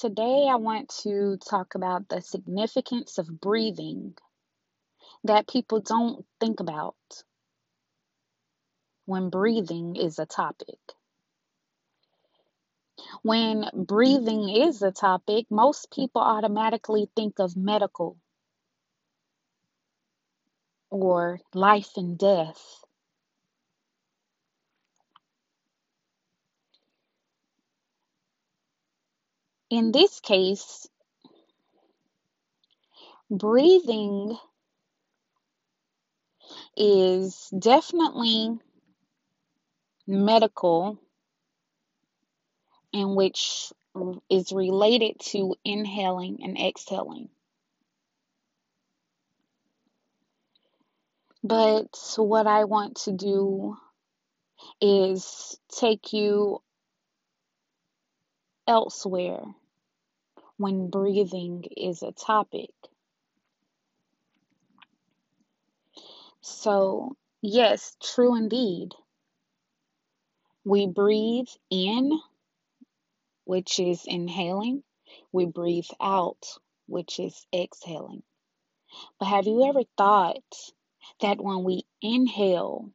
Today, I want to talk about the significance of breathing that people don't think about when breathing is a topic. When breathing is a topic, most people automatically think of medical or life and death. In this case, breathing is definitely medical, and which is related to inhaling and exhaling. But what I want to do is take you elsewhere when breathing is a topic. So, yes, true indeed. We breathe in, which is inhaling. We breathe out, which is exhaling. But have you ever thought that when we inhale,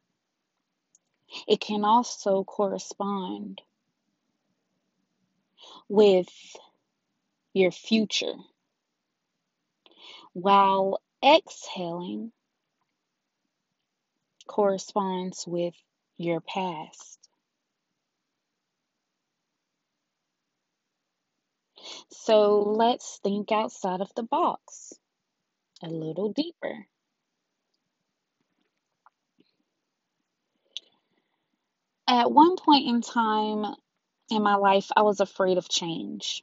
it can also correspond with your future, while exhaling corresponds with your past. So let's think outside of the box a little deeper. At one point in time in my life, I was afraid of change.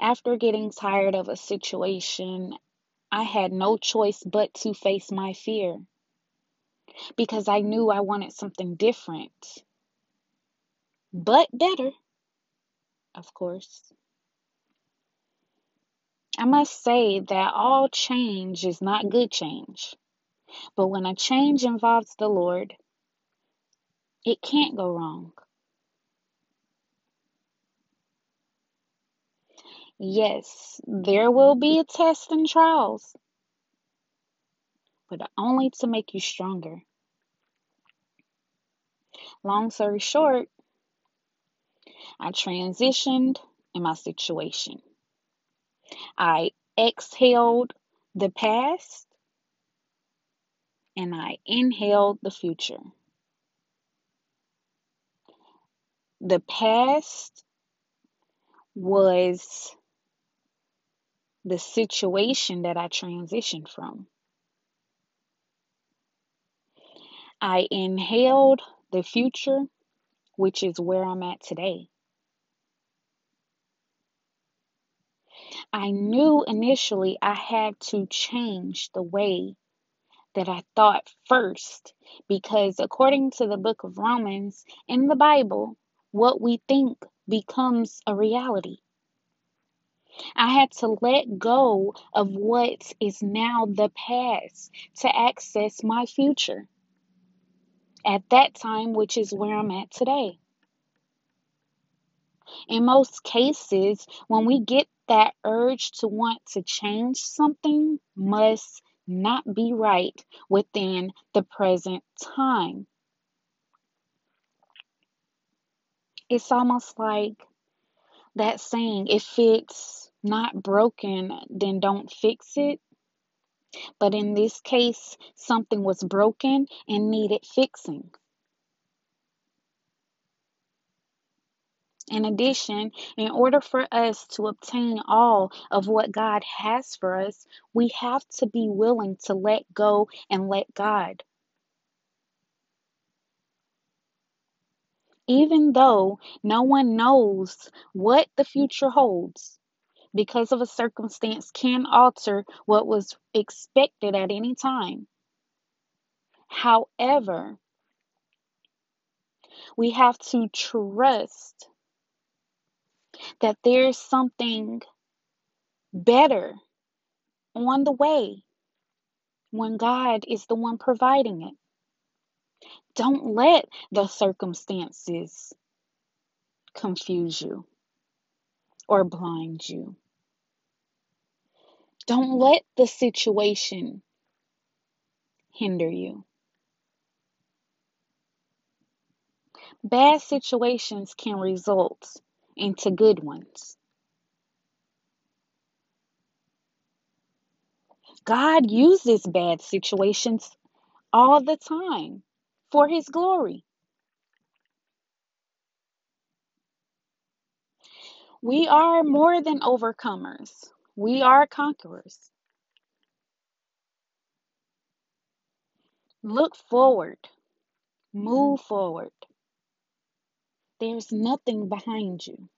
After getting tired of a situation, I had no choice but to face my fear because I knew I wanted something different, but better, of course. I must say that all change is not good change, but when a change involves the Lord, it can't go wrong. Yes, there will be a test and trials, but only to make you stronger. Long story short, I transitioned in my situation. I exhaled the past and I inhaled the future. The past was the situation that I transitioned from. I inhaled the future, which is where I'm at today. I knew initially I had to change the way that I thought first because, according to the book of Romans in the Bible, what we think becomes a reality. I had to let go of what is now the past to access my future at that time, which is where I'm at today. In most cases, when we get that urge to want to change something, must not be right within the present time. It's almost like that saying if it's not broken, then don't fix it. But in this case, something was broken and needed fixing. In addition, in order for us to obtain all of what God has for us, we have to be willing to let go and let God. Even though no one knows what the future holds because of a circumstance can alter what was expected at any time. However, we have to trust that there's something better on the way when God is the one providing it. Don't let the circumstances confuse you. or blind you. Don't let the situation hinder you. Bad situations can result into good ones. God uses bad situations all the time for his glory. We are more than overcomers. We are conquerors. Look forward. Move forward. There's nothing behind you.